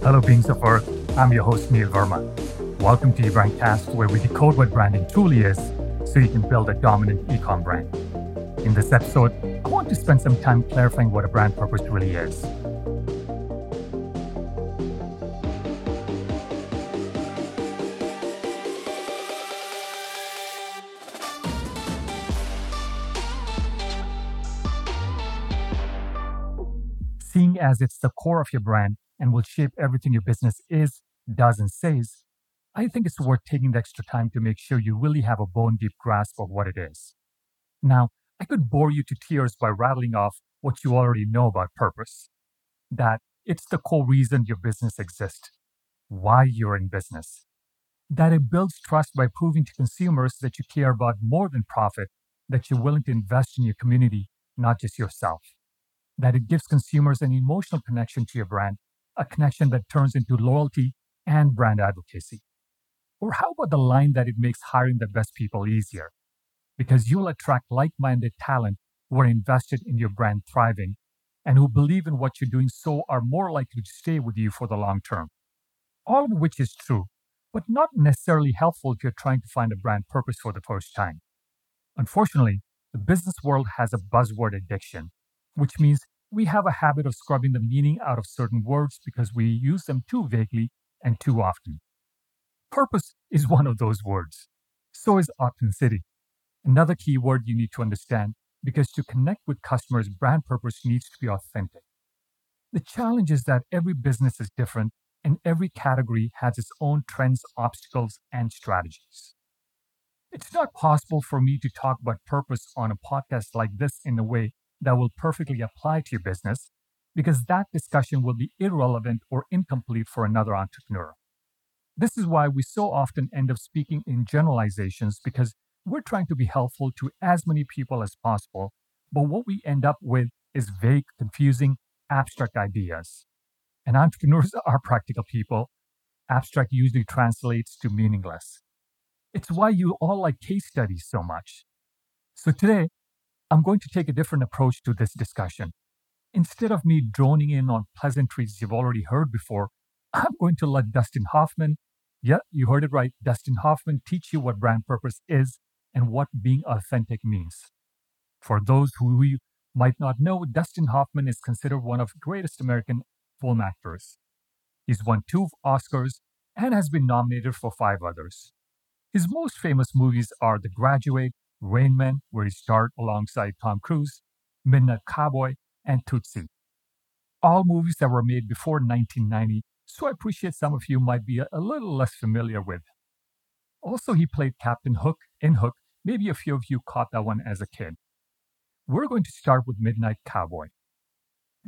Hello, beings of Earth. I'm your host, Neil Verma. Welcome to eBrandcast, where we decode what branding truly is so you can build a dominant ecom brand. In this episode, I want to spend some time clarifying what a brand purpose really is. Seeing as it's the core of your brand and will shape everything your business is, does, and says, I think it's worth taking the extra time to make sure you really have a bone deep grasp of what it is. Now, I could bore you to tears by rattling off what you already know about purpose that it's the core reason your business exists, why you're in business, that it builds trust by proving to consumers that you care about more than profit, that you're willing to invest in your community, not just yourself, that it gives consumers an emotional connection to your brand, a connection that turns into loyalty and brand advocacy. Or how about the line that it makes hiring the best people easier? Because you'll attract like minded talent who are invested in your brand thriving and who believe in what you're doing so are more likely to stay with you for the long term. All of which is true, but not necessarily helpful if you're trying to find a brand purpose for the first time. Unfortunately, the business world has a buzzword addiction, which means we have a habit of scrubbing the meaning out of certain words because we use them too vaguely and too often. Purpose is one of those words. So is authenticity. Another key word you need to understand because to connect with customers, brand purpose needs to be authentic. The challenge is that every business is different and every category has its own trends, obstacles, and strategies. It's not possible for me to talk about purpose on a podcast like this in a way that will perfectly apply to your business because that discussion will be irrelevant or incomplete for another entrepreneur. This is why we so often end up speaking in generalizations because we're trying to be helpful to as many people as possible, but what we end up with is vague, confusing, abstract ideas. And entrepreneurs are practical people. Abstract usually translates to meaningless. It's why you all like case studies so much. So today, I'm going to take a different approach to this discussion. Instead of me droning in on pleasantries you've already heard before, I'm going to let Dustin Hoffman, yeah, you heard it right, Dustin Hoffman teach you what brand purpose is and what being authentic means. For those who you might not know, Dustin Hoffman is considered one of the greatest American film actors. He's won two Oscars and has been nominated for five others. His most famous movies are The Graduate, Rain Man, where he starred alongside Tom Cruise, Midnight Cowboy, and Tootsie. All movies that were made before 1990, so I appreciate some of you might be a, little less familiar with. Also, he played Captain Hook in Hook. Maybe a few of you caught that one as a kid. We're going to start with Midnight Cowboy.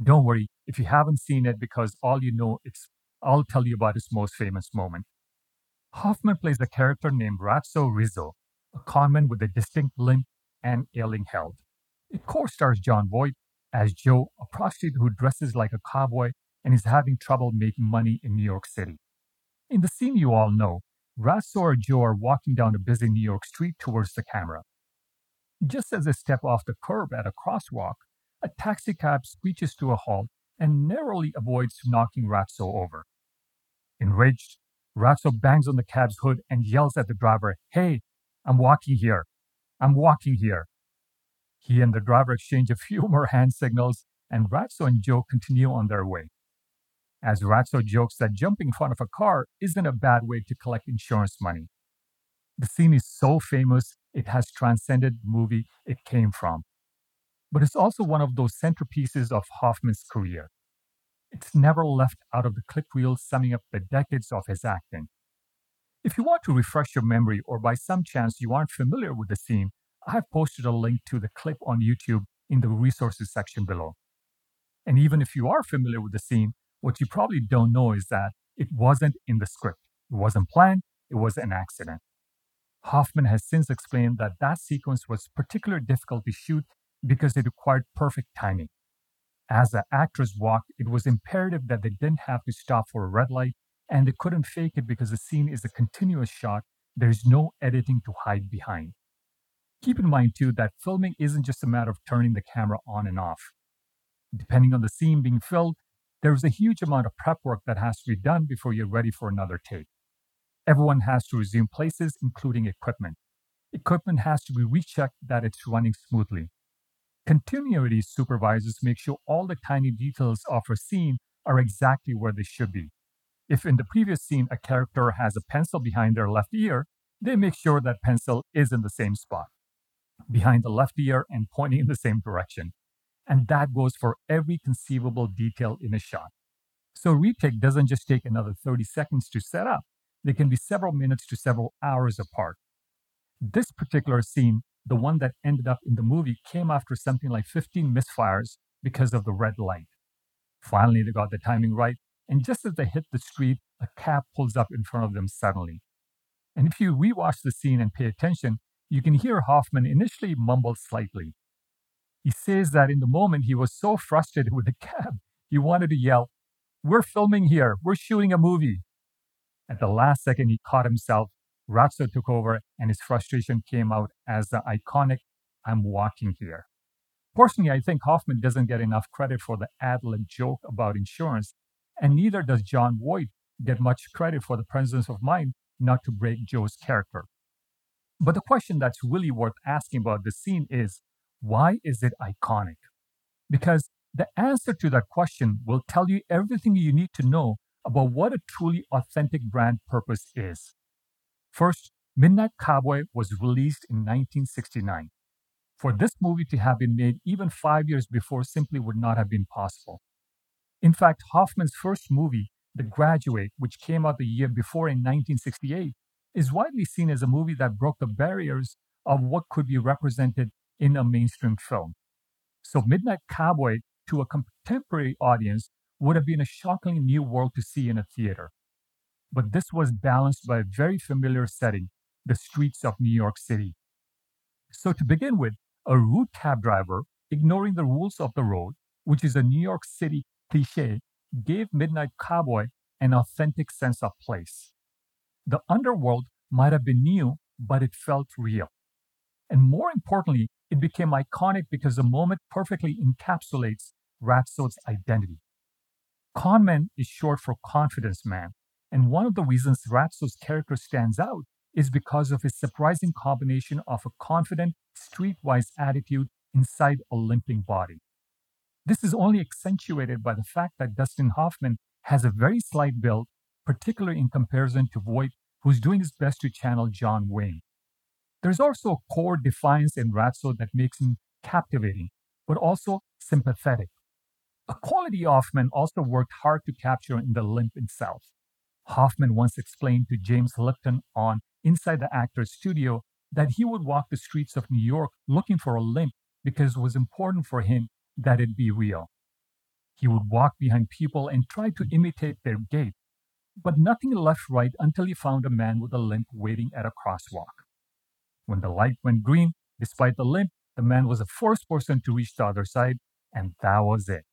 Don't worry if you haven't seen it because all you know it's I'll tell you about his most famous moment. Hoffman plays a character named Ratso Rizzo, a conman with a distinct limp and ailing health. It co-stars Jon Voight as Joe, a prostitute who dresses like a cowboy and is having trouble making money in New York City. In the scene you all know, Ratso and Joe are walking down a busy New York street towards the camera. Just as they step off the curb at a crosswalk, a taxicab screeches to a halt and narrowly avoids knocking Ratso over. Enraged, Ratso bangs on the cab's hood and yells at the driver, Hey, I'm walking here. I'm walking here. He and the driver exchange a few more hand signals, and Ratso and Joe continue on their way. As Ratso jokes that jumping in front of a car isn't a bad way to collect insurance money. The scene is so famous, it has transcended the movie it came from. But it's also one of those centerpieces of Hoffman's career. It's never left out of the clip reel summing up the decades of his acting. If you want to refresh your memory or by some chance you aren't familiar with the scene, I have posted a link to the clip on YouTube in the resources section below. And even if you are familiar with the scene, what you probably don't know is that it wasn't in the script. It wasn't planned, it was an accident. Hoffman has since explained that that sequence was particularly difficult to shoot because it required perfect timing. As the actress walked, it was imperative that they didn't have to stop for a red light and they couldn't fake it because the scene is a continuous shot. There's no editing to hide behind. Keep in mind, too, that filming isn't just a matter of turning the camera on and off. Depending on the scene being filmed, there's a huge amount of prep work that has to be done before you're ready for another take. Everyone has to resume places, including equipment. Equipment has to be rechecked that it's running smoothly. Continuity supervisors make sure all the tiny details of a scene are exactly where they should be. If in the previous scene a character has a pencil behind their left ear, they make sure that pencil is in the same spot, behind the left ear and pointing in the same direction. And that goes for every conceivable detail in a shot. So retake doesn't just take another 30 seconds to set up. They can be several minutes to several hours apart. This particular scene, the one that ended up in the movie, came after something like 15 misfires because of the red light. Finally, they got the timing right, and just as they hit the street, a cab pulls up in front of them suddenly. And if you rewatch the scene and pay attention, you can hear Hoffman initially mumble slightly. He says that in the moment he was so frustrated with the cab, he wanted to yell, We're filming here, we're shooting a movie. At the last second, he caught himself. Ratso took over, and his frustration came out as the iconic, I'm walking here. Personally, I think Hoffman doesn't get enough credit for the ad lib joke about insurance, and neither does Jon Voight get much credit for the presence of mind not to break Joe's character. But the question that's really worth asking about this scene is why is it iconic? Because the answer to that question will tell you everything you need to know about what a truly authentic brand purpose is. First, Midnight Cowboy was released in 1969. For this movie to have been made even five years before simply would not have been possible. In fact, Hoffman's first movie, The Graduate, which came out the year before in 1968, is widely seen as a movie that broke the barriers of what could be represented in a mainstream film. So, Midnight Cowboy to a contemporary audience would have been a shockingly new world to see in a theater. But this was balanced by a very familiar setting the streets of New York City. So, to begin with, a rude cab driver, ignoring the rules of the road, which is a New York City cliche, gave Midnight Cowboy an authentic sense of place. The underworld might have been new, but it felt real. And more importantly, it became iconic because the moment perfectly encapsulates Ratso's identity. Conman is short for confidence man, and one of the reasons Ratso's character stands out is because of his surprising combination of a confident, streetwise attitude inside a limping body. This is only accentuated by the fact that Dustin Hoffman has a very slight build, particularly in comparison to Voight, who's doing his best to channel John Wayne. There's also a core defiance in Ratso that makes him captivating, but also sympathetic. A quality Hoffman also worked hard to capture in the limp itself. Hoffman once explained to James Lipton on Inside the Actor's Studio that he would walk the streets of New York looking for a limp because it was important for him that it be real. He would walk behind people and try to imitate their gait, but nothing left right until he found a man with a limp waiting at a crosswalk. When the light went green, despite the limp, the man was the first person to reach the other side, and that was it.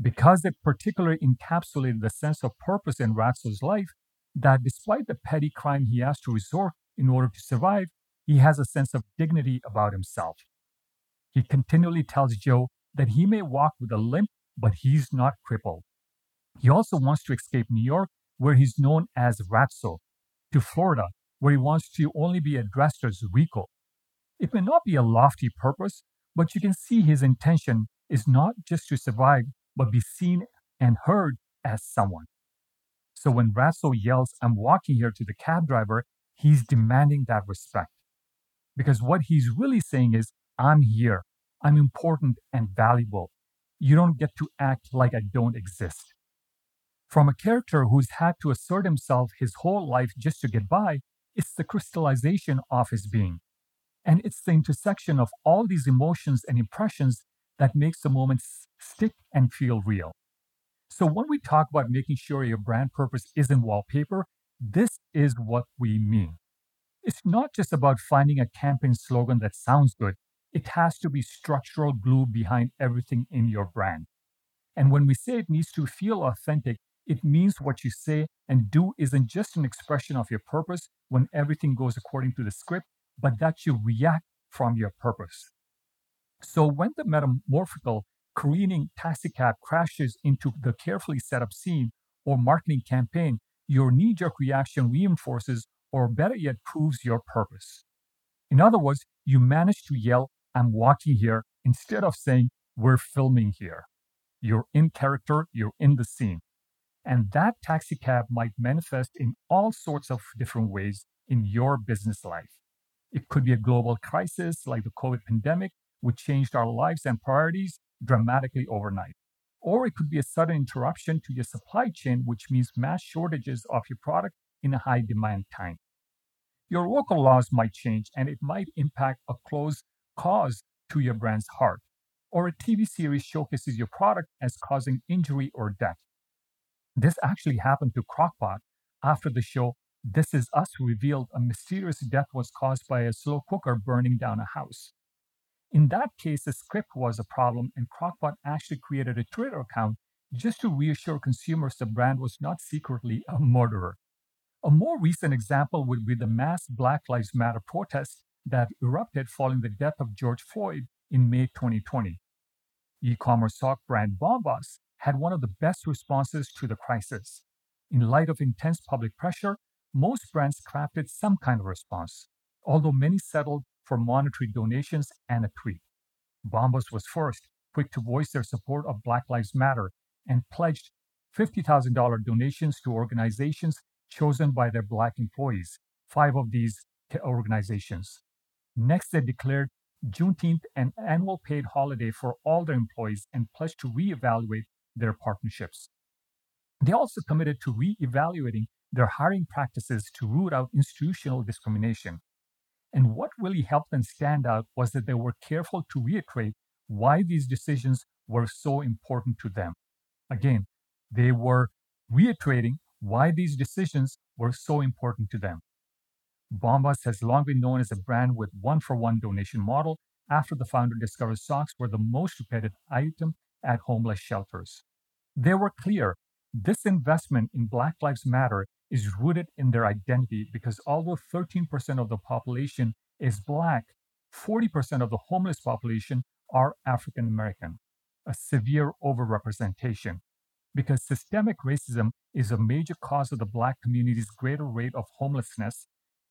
Because it particularly encapsulated the sense of purpose in Ratso's life, that despite the petty crime he has to resort in order to survive, he has a sense of dignity about himself. He continually tells Joe that he may walk with a limp, but he's not crippled. He also wants to escape New York, where he's known as Ratso, to Florida, where he wants to only be addressed as Rico. It may not be a lofty purpose, but you can see his intention is not just to survive, but be seen and heard as someone. So when Ratso yells, I'm walking here to the cab driver, he's demanding that respect. Because what he's really saying is, I'm here. I'm important and valuable. You don't get to act like I don't exist. From a character who's had to assert himself his whole life just to get by, it's the crystallization of his being. And it's the intersection of all these emotions and impressions that makes the moment stick and feel real. So when we talk about making sure your brand purpose isn't wallpaper, this is what we mean. It's not just about finding a campaign slogan that sounds good. It has to be structural glue behind everything in your brand. And when we say it needs to feel authentic, it means what you say and do isn't just an expression of your purpose when everything goes according to the script, but that you react from your purpose. So when the metamorphical careening taxicab crashes into the carefully set up scene or marketing campaign, your knee jerk reaction reinforces or better yet proves your purpose. In other words, you manage to yell, I'm walking here, instead of saying, We're filming here. You're in character, you're in the scene. And that taxi cab might manifest in all sorts of different ways in your business life. It could be a global crisis like the COVID pandemic, which changed our lives and priorities dramatically overnight. Or it could be a sudden interruption to your supply chain, which means mass shortages of your product in a high demand time. Your local laws might change and it might impact a close cause to your brand's heart. Or a TV series showcases your product as causing injury or death. This actually happened to Crock-Pot after the show This Is Us revealed a mysterious death was caused by a slow cooker burning down a house. In that case, the script was a problem, and Crock-Pot actually created a Twitter account just to reassure consumers the brand was not secretly a murderer. A more recent example would be the mass Black Lives Matter protests that erupted following the death of George Floyd in May 2020. E commerce sock brand Bombas had one of the best responses to the crisis. In light of intense public pressure, most brands crafted some kind of response, although many settled for monetary donations and a tweet. Bombas was first, quick to voice their support of Black Lives Matter, and pledged $50,000 donations to organizations chosen by their Black employees, five of these organizations. Next, they declared Juneteenth an annual paid holiday for all their employees and pledged to reevaluate their partnerships. They also committed to reevaluating their hiring practices to root out institutional discrimination. And what really helped them stand out was that they were careful to reiterate why these decisions were so important to them. Again, they were reiterating why these decisions were so important to them. Bombas has long been known as a brand with one for one donation model after the founder discovered socks were the most repeated item at homeless shelters. They were clear this investment in Black Lives Matter is rooted in their identity because although 13% of the population is Black, 40% of the homeless population are African American, a severe overrepresentation. Because systemic racism is a major cause of the Black community's greater rate of homelessness,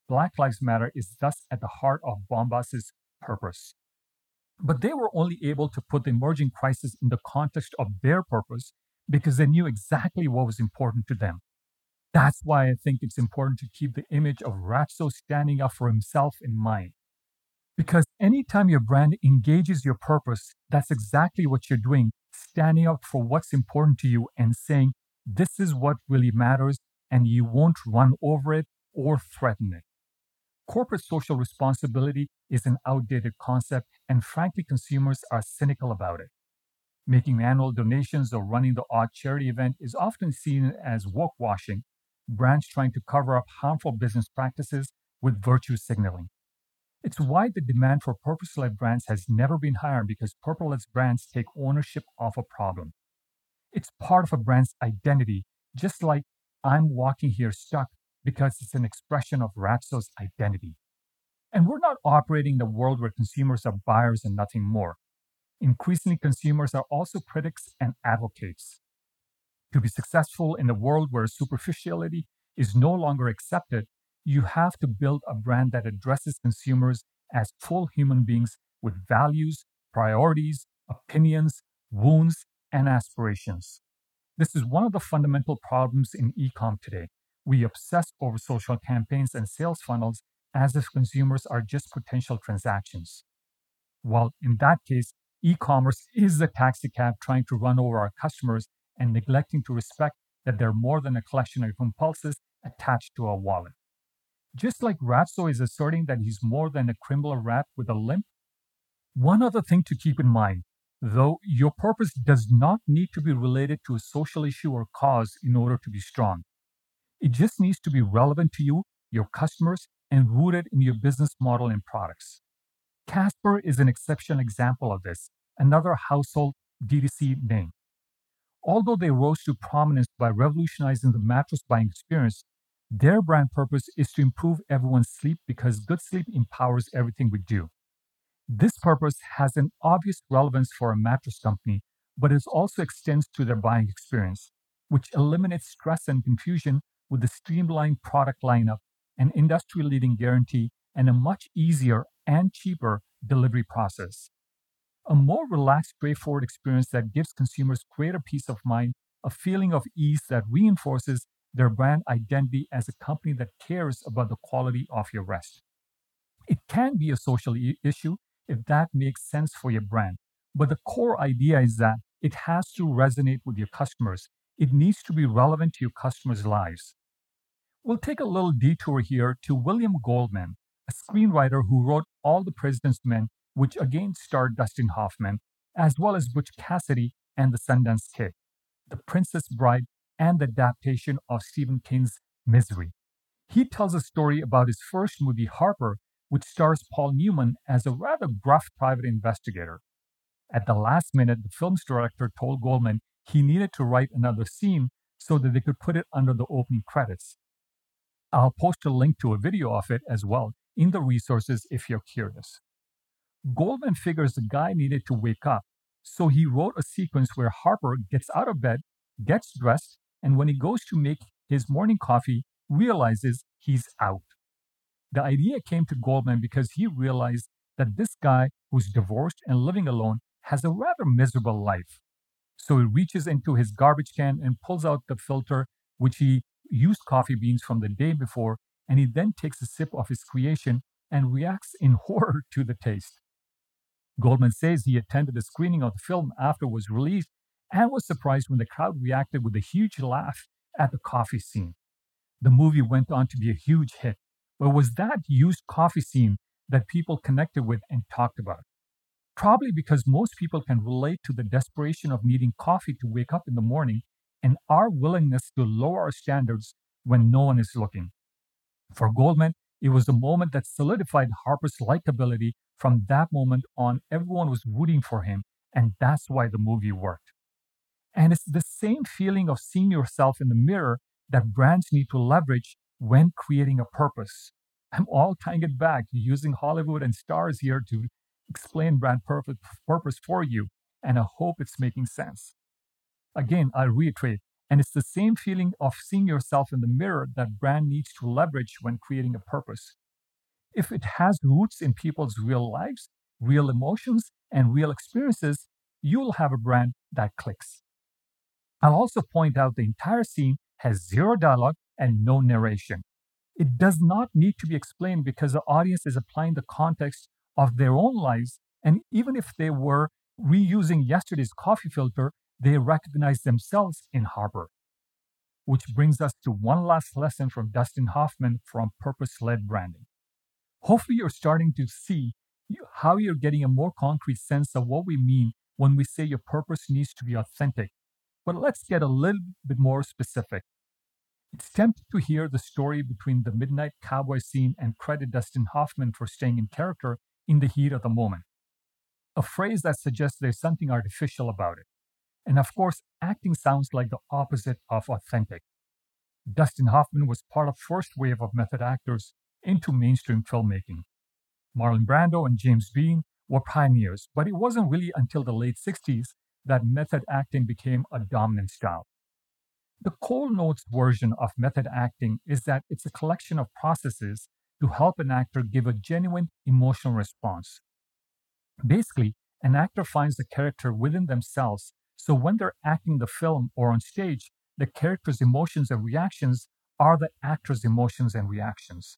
Black Lives Matter is thus at the heart of Bombas's purpose. But they were only able to put the emerging crisis in the context of their purpose because they knew exactly what was important to them. That's why I think it's important to keep the image of Ratso standing up for himself in mind. Because anytime your brand engages your purpose, that's exactly what you're doing, standing up for what's important to you and saying, this is what really matters, and you won't run over it or threaten it. Corporate social responsibility is an outdated concept, and frankly, consumers are cynical about it. Making annual donations or running the odd charity event is often seen as woke washing, brands trying to cover up harmful business practices with virtue signaling. It's why the demand for purpose led brands has never been higher because purpose led brands take ownership of a problem. It's part of a brand's identity, just like I'm walking here stuck because it's an expression of Ratso's identity. And we're not operating in a world where consumers are buyers and nothing more. Increasingly, consumers are also critics and advocates. To be successful in a world where superficiality is no longer accepted, you have to build a brand that addresses consumers as full human beings with values, priorities, opinions, wounds, and aspirations. This is one of the fundamental problems in ecom today. We obsess over social campaigns and sales funnels as if consumers are just potential transactions. While in that case, e commerce is the taxi cab trying to run over our customers and neglecting to respect that they're more than a collection of impulses attached to a wallet. Just like Ratso is asserting that he's more than a criminal rat with a limp. One other thing to keep in mind though, your purpose does not need to be related to a social issue or cause in order to be strong. It just needs to be relevant to you, your customers, and rooted in your business model and products. Casper is an exceptional example of this, another household D2C name. Although they rose to prominence by revolutionizing the mattress buying experience, their brand purpose is to improve everyone's sleep because good sleep empowers everything we do. This purpose has an obvious relevance for a mattress company but it also extends to their buying experience, which eliminates stress and confusion with a streamlined product lineup, an industry leading guarantee, and a much easier and cheaper delivery process. A more relaxed, straightforward experience that gives consumers greater peace of mind, a feeling of ease that reinforces their brand identity as a company that cares about the quality of your rest. It can be a social e- issue if that makes sense for your brand, but the core idea is that it has to resonate with your customers. It needs to be relevant to your customers' lives. We'll take a little detour here to William Goldman, a screenwriter who wrote All the President's Men, which again starred Dustin Hoffman, as well as Butch Cassidy and the Sundance Kid, The Princess Bride, and the adaptation of Stephen King's Misery. He tells a story about his first movie, Harper, which stars Paul Newman as a rather gruff private investigator. At the last minute, the film's director told Goldman he needed to write another scene so that they could put it under the opening credits. I'll post a link to a video of it as well in the resources if you're curious. Goldman figures the guy needed to wake up, so he wrote a sequence where Harper gets out of bed, gets dressed, and when he goes to make his morning coffee, realizes he's out. The idea came to Goldman because he realized that this guy who's divorced and living alone has a rather miserable life. So he reaches into his garbage can and pulls out the filter, which he used coffee beans from the day before, and he then takes a sip of his creation and reacts in horror to the taste. Goldman says he attended a screening of the film after it was released and was surprised when the crowd reacted with a huge laugh at the coffee scene. The movie went on to be a huge hit, but was that used coffee scene that people connected with and talked about. Probably because most people can relate to the desperation of needing coffee to wake up in the morning and our willingness to lower our standards when no one is looking. For Goldman, it was the moment that solidified Harper's likability. From that moment on, everyone was rooting for him, and that's why the movie worked. And it's the same feeling of seeing yourself in the mirror that brands need to leverage when creating a purpose. I'm all tying it back using Hollywood and stars here to explain brand purpose, purpose for you, and I hope it's making sense. Again, I'll reiterate, and it's the same feeling of seeing yourself in the mirror that brand needs to leverage when creating a purpose. If it has roots in people's real lives, real emotions, and real experiences, you'll have a brand that clicks. I'll also point out the entire scene has zero dialogue and no narration. It does not need to be explained because the audience is applying the context of their own lives, and even if they were reusing yesterday's coffee filter, they recognize themselves in Harper. Which brings us to one last lesson from Dustin Hoffman from Purpose Led Branding. Hopefully, you're starting to see how you're getting a more concrete sense of what we mean when we say your purpose needs to be authentic. But let's get a little bit more specific. It's tempting to hear the story between the Midnight Cowboy scene and credit Dustin Hoffman for staying in character in the heat of the moment. A phrase that suggests there's something artificial about it. And of course, acting sounds like the opposite of authentic. Dustin Hoffman was part of first wave of method actors into mainstream filmmaking. Marlon Brando and James Dean were pioneers, but it wasn't really until the late 60s that method acting became a dominant style. The Cold Notes version of method acting is that it's a collection of processes to help an actor give a genuine emotional response. Basically, an actor finds the character within themselves so when they're acting the film or on stage, the character's emotions and reactions are the actor's emotions and reactions.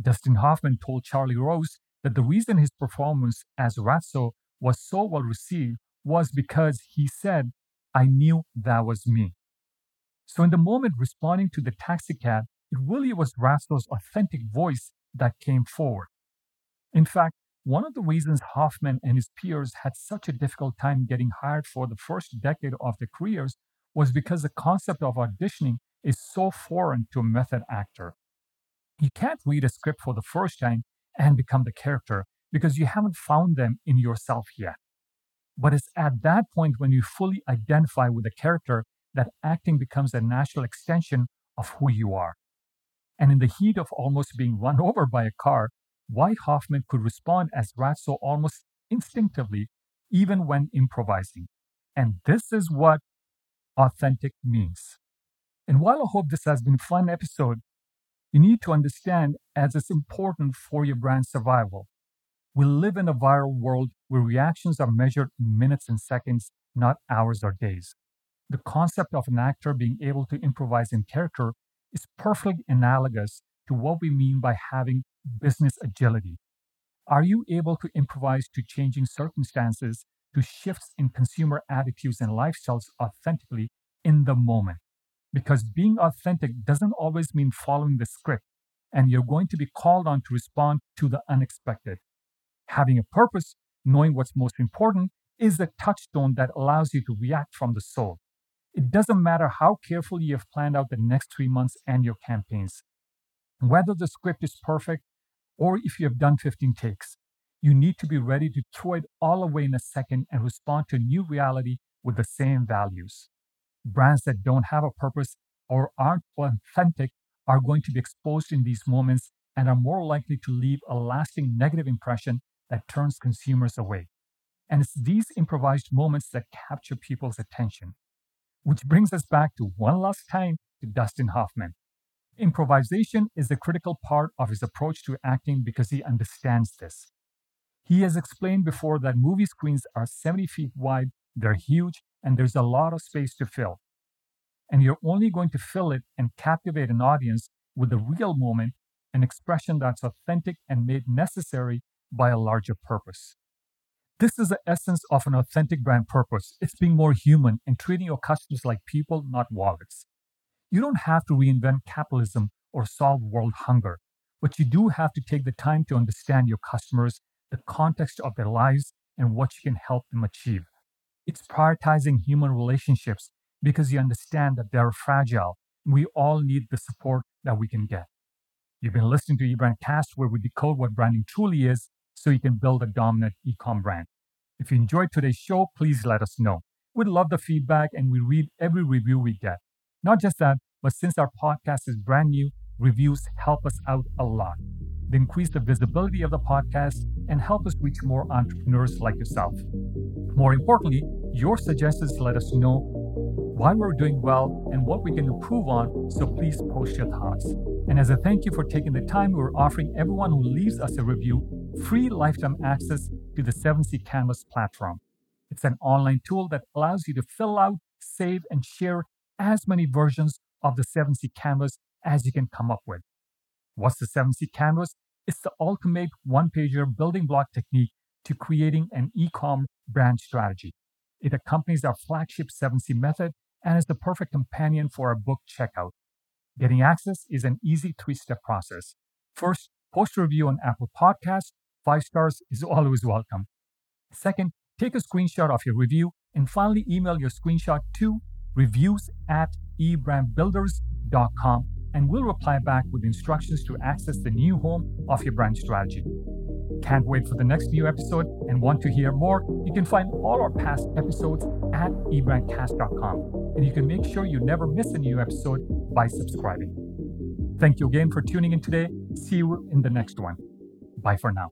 Dustin Hoffman told Charlie Rose that the reason his performance as Ratso was so well received was because he said, I knew that was me. So, in the moment responding to the taxicab, it really was Ratso's authentic voice that came forward. In fact, one of the reasons Hoffman and his peers had such a difficult time getting hired for the first decade of their careers was because the concept of auditioning is so foreign to a method actor. You can't read a script for the first time and become the character because you haven't found them in yourself yet. But it's at that point when you fully identify with the character that acting becomes a natural extension of who you are. And in the heat of almost being run over by a car, why Hoffman could respond as Ratso almost instinctively, even when improvising. And this is what authentic means. And while I hope this has been a fun episode, you need to understand as it's important for your brand survival. We live in a viral world where reactions are measured in minutes and seconds, not hours or days. The concept of an actor being able to improvise in character is perfectly analogous to what we mean by having business agility. Are you able to improvise to changing circumstances, to shifts in consumer attitudes and lifestyles authentically in the moment? Because being authentic doesn't always mean following the script, and you're going to be called on to respond to the unexpected. Having a purpose, knowing what's most important, is the touchstone that allows you to react from the soul. It doesn't matter how carefully you have planned out the next three months and your campaigns. Whether the script is perfect or if you have done 15 takes, you need to be ready to throw it all away in a second and respond to a new reality with the same values. Brands that don't have a purpose or aren't authentic are going to be exposed in these moments and are more likely to leave a lasting negative impression that turns consumers away. And it's these improvised moments that capture people's attention. Which brings us back to one last time to Dustin Hoffman. Improvisation is a critical part of his approach to acting because he understands this. He has explained before that movie screens are 70 feet wide, they're huge, and there's a lot of space to fill. And you're only going to fill it and captivate an audience with a real moment, an expression that's authentic and made necessary by a larger purpose. This is the essence of an authentic brand purpose. It's being more human and treating your customers like people, not wallets. You don't have to reinvent capitalism or solve world hunger, but you do have to take the time to understand your customers, the context of their lives, and what you can help them achieve. It's prioritizing human relationships because you understand that they're fragile. We all need the support that we can get. You've been listening to eBrandcast, where we decode what branding truly is so you can build a dominant ecom brand. If you enjoyed today's show, please let us know. We'd love the feedback and we read every review we get. Not just that, but since our podcast is brand new, reviews help us out a lot. They increase the visibility of the podcast and help us reach more entrepreneurs like yourself. More importantly, your suggestions let us know why we're doing well and what we can improve on, so please post your thoughts. And as a thank you for taking the time, we're offering everyone who leaves us a review free lifetime access to the 7C Canvas platform. It's an online tool that allows you to fill out, save, and share as many versions of the 7C Canvas as you can come up with. What's the 7C Canvas? It's the ultimate one pager building block technique to creating an e com brand strategy. It accompanies our flagship 7C method and is the perfect companion for our book checkout. Getting access is an easy three step process. First, post a review on Apple Podcasts Five stars is always welcome. Second, take a screenshot of your review and finally email your screenshot to reviews at ebrandbuilders.com and we'll reply back with instructions to access the new home of your brand strategy. Can't wait for the next new episode and want to hear more? You can find all our past episodes at ebrandcast.com and you can make sure you never miss a new episode by subscribing. Thank you again for tuning in today. See you in the next one. Bye for now.